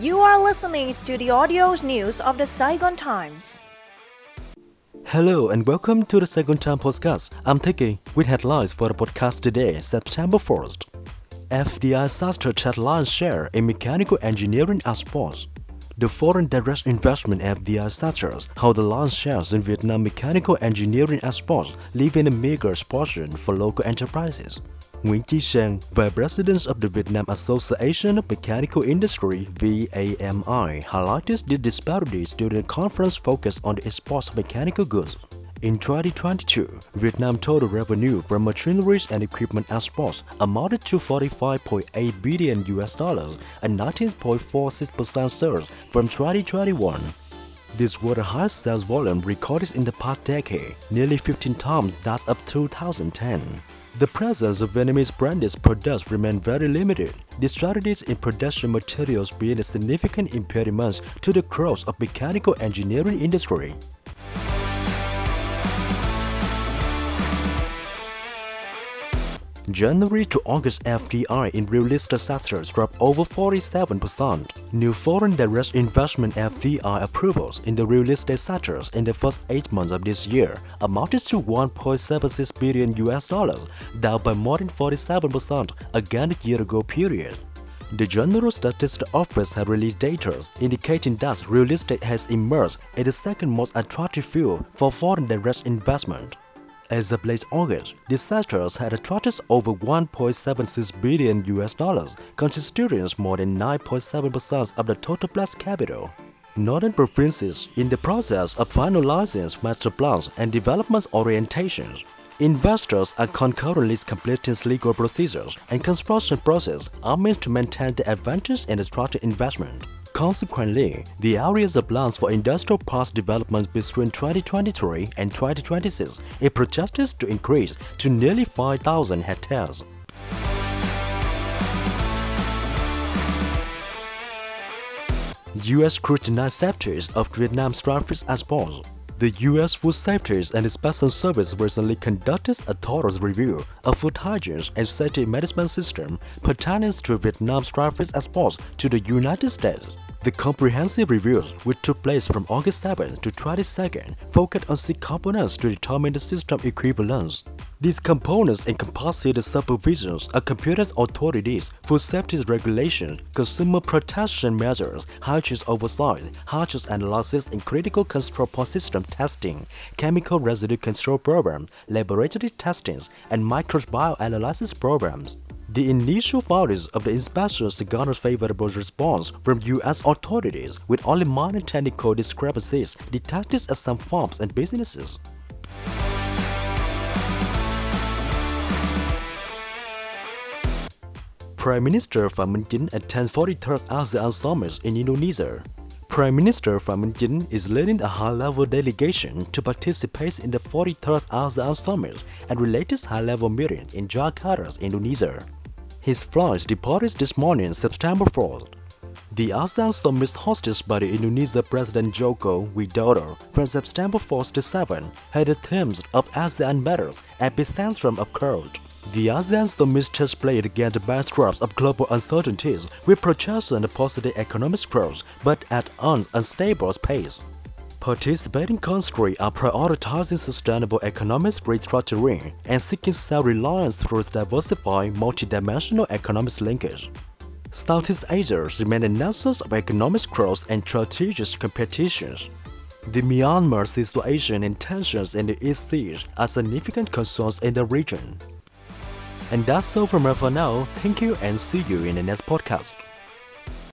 You are listening to the audio news of the Saigon Times. Hello and welcome to the Saigon Time podcast. I'm Tiki with headlines for the podcast today, September 1st. FDI Sastra chat lion's share in mechanical engineering and sports. The foreign direct investment FDI sectors hold the lion's shares in Vietnam mechanical engineering and sports, leaving a meager portion for local enterprises. Nguyễn Chi Sang, Vice President of the Vietnam Association of Mechanical Industry VAMI, highlighted the disparities during a conference focused on the export of mechanical goods. In 2022, Vietnam total revenue from machineries and equipment exports amounted to 45.8 billion US dollars, a 19.46% surge from 2021. This was the highest sales volume recorded in the past decade, nearly 15 times that of 2010. The presence of Vietnamese branded products remained very limited, the strategies in production materials being a significant impediment to the growth of mechanical engineering industry. January to August FDI in real estate sectors dropped over 47%. New foreign direct investment FDI approvals in the real estate sectors in the first 8 months of this year amounted to 1.76 billion US dollars, down by more than 47% against the year ago period. The General Statistics Office has released data indicating that real estate has emerged as the second most attractive field for foreign direct investment. As of late August, the sectors had attracted over 1.76 billion US dollars, constituting more than 9.7% of the total pledged capital. Northern provinces in the process of finalizing master plans and development orientations. Investors are concurrently completing legal procedures and construction process are meant to maintain the advantage in attracting investment. Consequently, the areas plans for industrial parks developments between 2023 and 2026 is projected to increase to nearly 5,000 hectares. U.S. denied safeties of Vietnam catfish exports. The U.S. Food Safety and Inspection Service recently conducted a thorough review of food hygiene and safety management system pertaining to Vietnam's catfish exports to the United States. The comprehensive review, which took place from August 7 to 22, focused on six components to determine the system equivalence. These components encompass the supervision of competent authorities, food safety regulation, consumer protection measures, hygiene oversight, hygiene analysis and critical control system testing, chemical residue control program, laboratory testings, and microbial analysis programs. The initial findings of the inspections garnered favorable response from U.S. authorities, with only minor technical discrepancies detected at some farms and businesses. Prime Minister Phạm Minh attends 43rd ASEAN Summit in Indonesia. Prime Minister Phạm Minh Chính is leading a high-level delegation to participate in the 43rd ASEAN Summit and related high-level meeting in Jakarta, Indonesia. His flight departed this morning, September 4th. The ASEAN Summit hosted by the Indonesia President Joko Widodo from September 4th to 7 had the themes of ASEAN matters at Epicentrum of Growth. The ASEAN Summit takes place against the backdrop of global uncertainties with projection of positive economic growth but at an unstable pace. Participating countries are prioritizing sustainable economic restructuring and seeking self-reliance through diversified multidimensional economic linkage. Southeast Asia remains a nexus of economic growth and strategic competitions. The Myanmar situation and tensions in the East Sea are significant concerns in the region. And that's all from me for now. Thank you and see you in the next podcast.